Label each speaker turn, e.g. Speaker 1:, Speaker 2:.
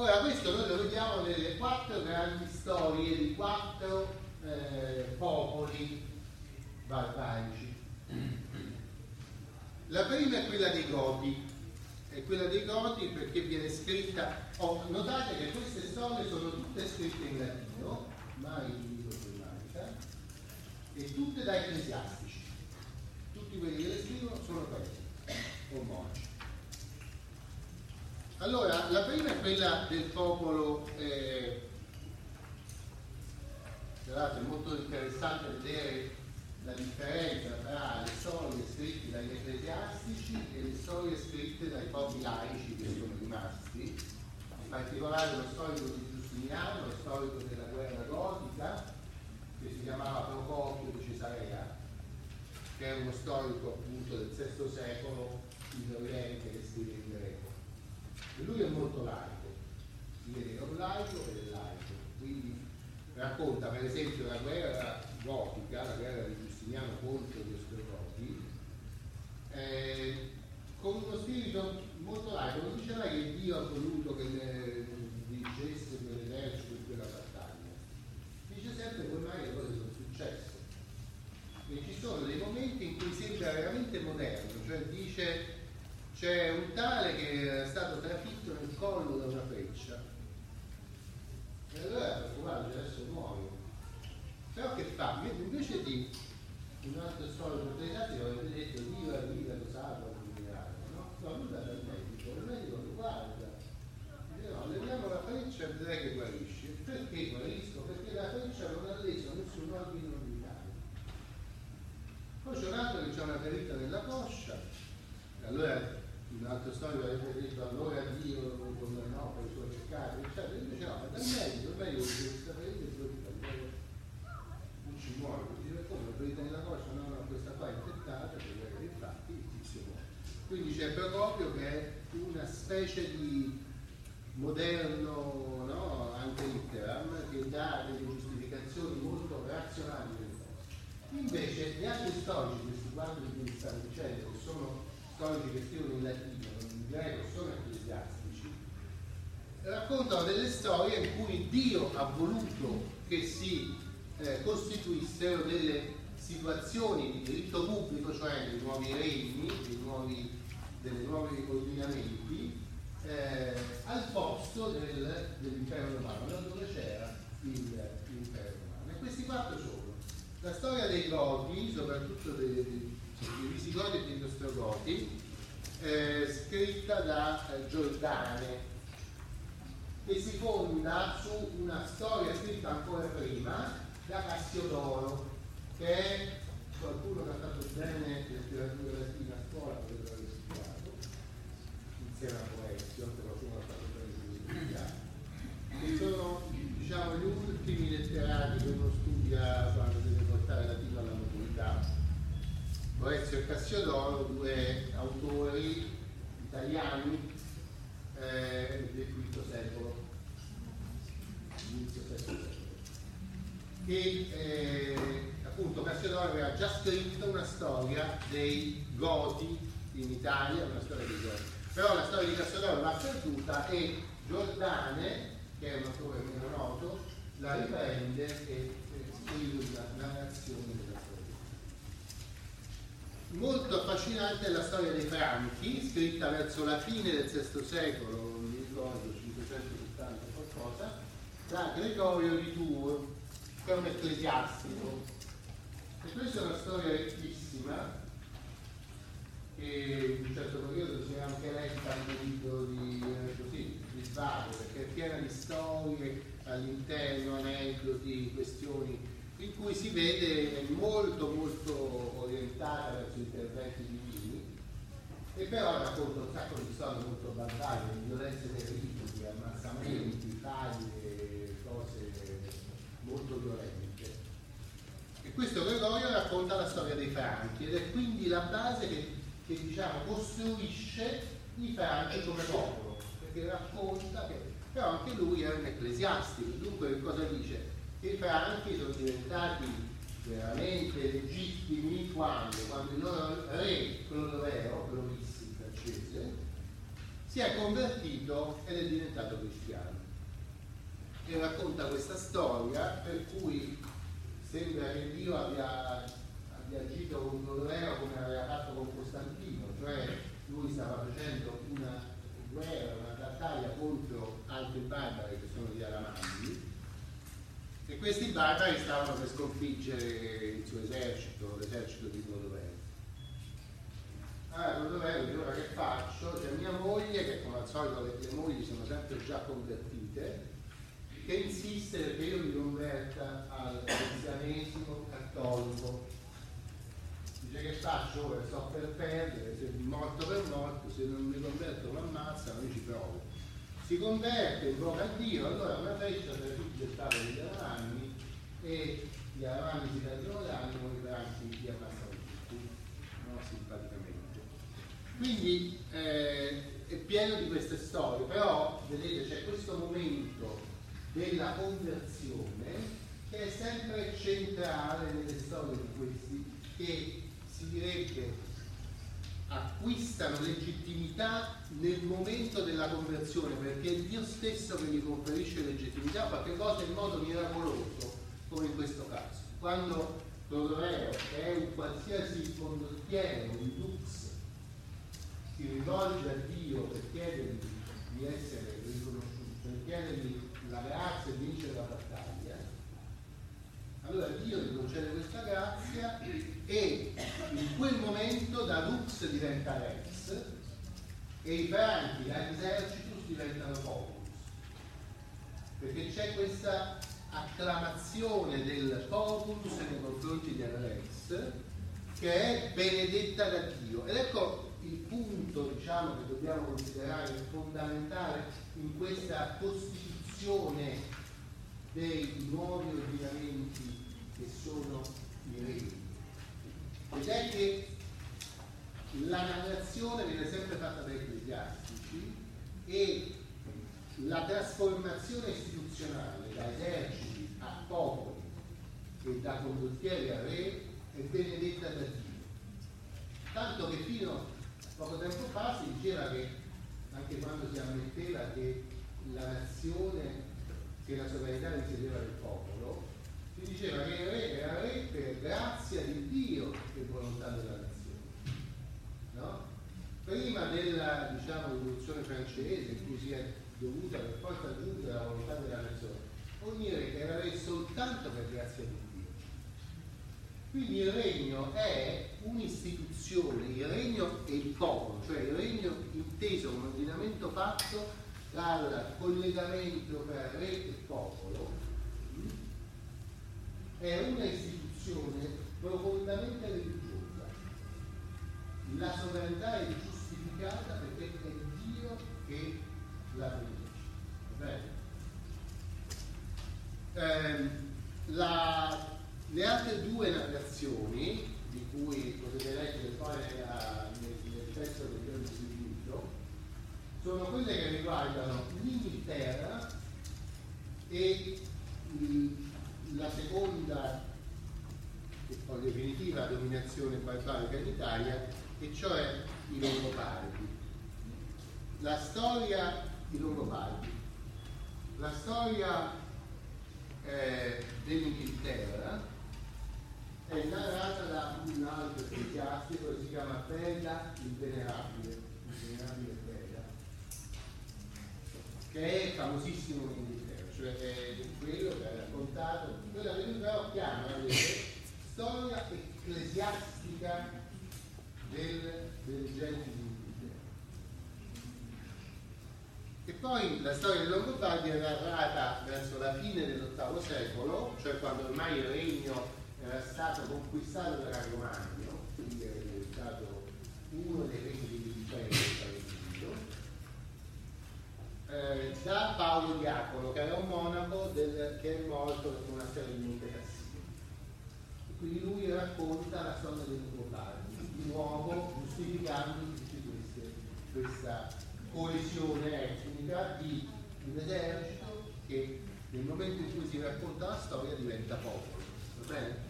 Speaker 1: Ora questo noi lo vediamo nelle quattro grandi storie di quattro eh, popoli barbarici. La prima è quella dei Goti, è quella dei Goti perché viene scritta, oh, notate che queste storie sono tutte scritte in latino, mai in lingua germanica, e tutte da ecclesiastici. Tutti quelli che le scrivono sono preti o monaci. Allora, la prima quella del popolo, eh, è molto interessante vedere la differenza tra le storie scritte dagli ecclesiastici e le storie scritte dai pochi laici che sono rimasti, in particolare lo storico di Giustiniano, lo storico della guerra gotica, che si chiamava Procopio di Cesarea, che è uno storico appunto del VI secolo in Oriente che scrive in greco. E lui è molto laico, che è un laico ed è laico, quindi racconta per esempio la guerra gotica, la guerra di Giustiniano contro gli Ostrogoti, eh, con uno spirito molto laico, non dice mai che Dio ha voluto che ne dirigesse quell'esercito in quella battaglia, dice sempre come mai le cose sono successe. E ci sono dei momenti in cui sembra veramente moderno, cioè dice c'è un tale che è stato trafitto collo da una freccia. E allora ha preoccupato, adesso muoio. Però che fa? Invece di un altro storico ecclesiastico avete detto viva, viva, lo salva, no? No, lui va dal medico, il medico lo guarda, no, leviamo la freccia e vedrai che guarisci. Perché guarisco? Perché la freccia non ha leso nessun ordine vitale. Poi c'è un altro che ha una ferita nella coscia, allora un altro storico avrebbe detto allora Dio lo condannò per i suoi peccati, eccetera, invece no, ma dal medico, il medico dice questa è sua non ci muore, dice come ferita nella coscia, no, no, questa qua è infettata, perché infatti il tizio muore. Quindi c'è Procopio che è una specie di moderno, no, anche litteram, che dà delle giustificazioni molto razionali delle cose. Invece gli altri storici, questi quattro di cui stavo dicendo, che sono storici che scrivono in latino, in greco, sono ecclesiastici, raccontano delle storie in cui Dio ha voluto che si eh, costituissero delle situazioni di diritto pubblico, cioè dei nuovi regni, dei nuovi, dei nuovi ordinamenti, eh, al posto del, dell'impero romano, dove c'era l'impero romano. E questi quattro sono la storia dei Goti, soprattutto dei, dei i Visigoti e gli Ostrogoti, eh, scritta da eh, Giordane, che si fonda su una storia scritta ancora prima da Cassiodoro, che è qualcuno che ha fatto bene letteratura latina a scuola, potrebbe aver studiato, insieme a Poezio, anche qualcuno ha fatto bene studiato, che sono diciamo, gli ultimi letterati che uno studia quando deve portare latino alla maturità Boezio e Cassiodoro, due autori italiani eh, del V secolo, inizio VI secolo, che eh, appunto Cassiodoro aveva già scritto una storia dei Goti in Italia, una storia dei Goti. Però la storia di Cassiodoro va perduta e Giordane, che è un autore meno noto, la riprende e scrive una narrazione della molto affascinante è la storia dei Franchi, scritta verso la fine del VI secolo, non mi ricordo, 570 qualcosa, da Gregorio di Tours, che è un ecclesiastico. E questa è una storia ricchissima, che in un certo periodo si è anche letta un libro di, eh, così, di svago, perché è piena di storie all'interno, aneddoti, questioni in cui si vede molto molto orientata verso interventi divini e però racconta un sacco di storie molto barbare, violenze terribili, ammassamenti, taglie, cose molto violente. E questo Gregorio racconta la storia dei Franchi ed è quindi la base che, che diciamo, costruisce i Franchi come popolo, perché racconta che però anche lui è un ecclesiastico, dunque che cosa dice? I franchi sono diventati veramente legittimi quando, quando il loro re Clodoveo, Clovis il francese, si è convertito ed è diventato cristiano. E racconta questa storia per cui sembra che Dio abbia, abbia agito con Clodoveo come aveva fatto con Costantino, cioè lui stava facendo una guerra, una battaglia contro altri barbari che sono gli Aramandi e questi barbari stavano per sconfiggere il suo esercito, l'esercito di Clodoveo. Allora Clodoveo ora che faccio? C'è mia moglie, che come al solito le, le mogli sono sempre già convertite, che insiste perché io mi converta al cristianesimo cattolico. Dice che faccio ora, sto per perdere, se morto per morto, se non mi converto mi ammazzano, io ci provo. Si converte, invoca Dio, allora una freccia trafigge il capo degli aranni e gli aranni si perdono d'animo, i branchi li ammazzano tutti, no? simpaticamente. Quindi eh, è pieno di queste storie, però vedete c'è questo momento della conversione che è sempre centrale nelle storie di questi che si direbbe acquistano legittimità nel momento della conversione perché è Dio stesso che gli conferisce legittimità qualche cosa in modo miracoloso come in questo caso. Quando Clodoveo che è un qualsiasi condottiero un lux si rivolge a Dio per chiedergli di essere riconosciuto per chiedergli la grazia di vincere la battaglia, allora Dio gli concede questa grazia e diventa Rex e i franchi, l'esercitus diventano Populus. Perché c'è questa acclamazione del Populus nei confronti del Rex che è benedetta da Dio. Ed ecco il punto diciamo, che dobbiamo considerare fondamentale in questa costituzione dei nuovi ordinamenti che sono i regni. Ed è che la narrazione viene sempre fatta dai ecclesiastici e la trasformazione istituzionale da eserciti a popoli e da condottieri a re è benedetta da Dio. Tanto che fino a poco tempo fa si diceva che anche quando si ammetteva che la nazione che la sovranità risiedeva del popolo, si diceva che il re era re per grazia di Dio e volontà della nazione. Prima della diciamo, rivoluzione francese, in cui si è dovuta per forza aggiungere la volontà della nazione, ogni re era re soltanto per grazia di Dio. Quindi il regno è un'istituzione, il regno e il popolo, cioè il regno inteso come ordinamento fatto dal collegamento tra re e popolo è una istituzione profondamente religiosa. La sovranità è giustificata perché è Dio che la benedice. Eh, la, le altre due narrazioni, di cui potete leggere poi nel, nel testo del Dio di sono quelle che riguardano l'Inghilterra e la seconda e poi definitiva dominazione barbarica in Italia, e cioè i Longobardi. La storia di Longobardi, la storia eh, dell'Inghilterra è narrata da un altro ecclesiastico che si chiama Bella il Venerabile, il Venerabile che è famosissimo in Inghilterra, cioè è quello che ha raccontato, quella che però chiama storia ecclesiastica del, genere di Inghilterra. E poi la storia di Longobardia è narrata verso la fine dell'VIII secolo, cioè quando ormai il regno era stato conquistato da Romagno, quindi era diventato uno dei regni di Impero eh, da Paolo Diacolo, che era un monaco del, che è morto nel monastero di Monte Cassino. E quindi lui racconta la storia dei Longobardi, di nuovo giustificando queste, questa coesione etnica di un esercito che nel momento in cui si racconta la storia diventa popolo.